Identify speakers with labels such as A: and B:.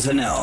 A: 2011.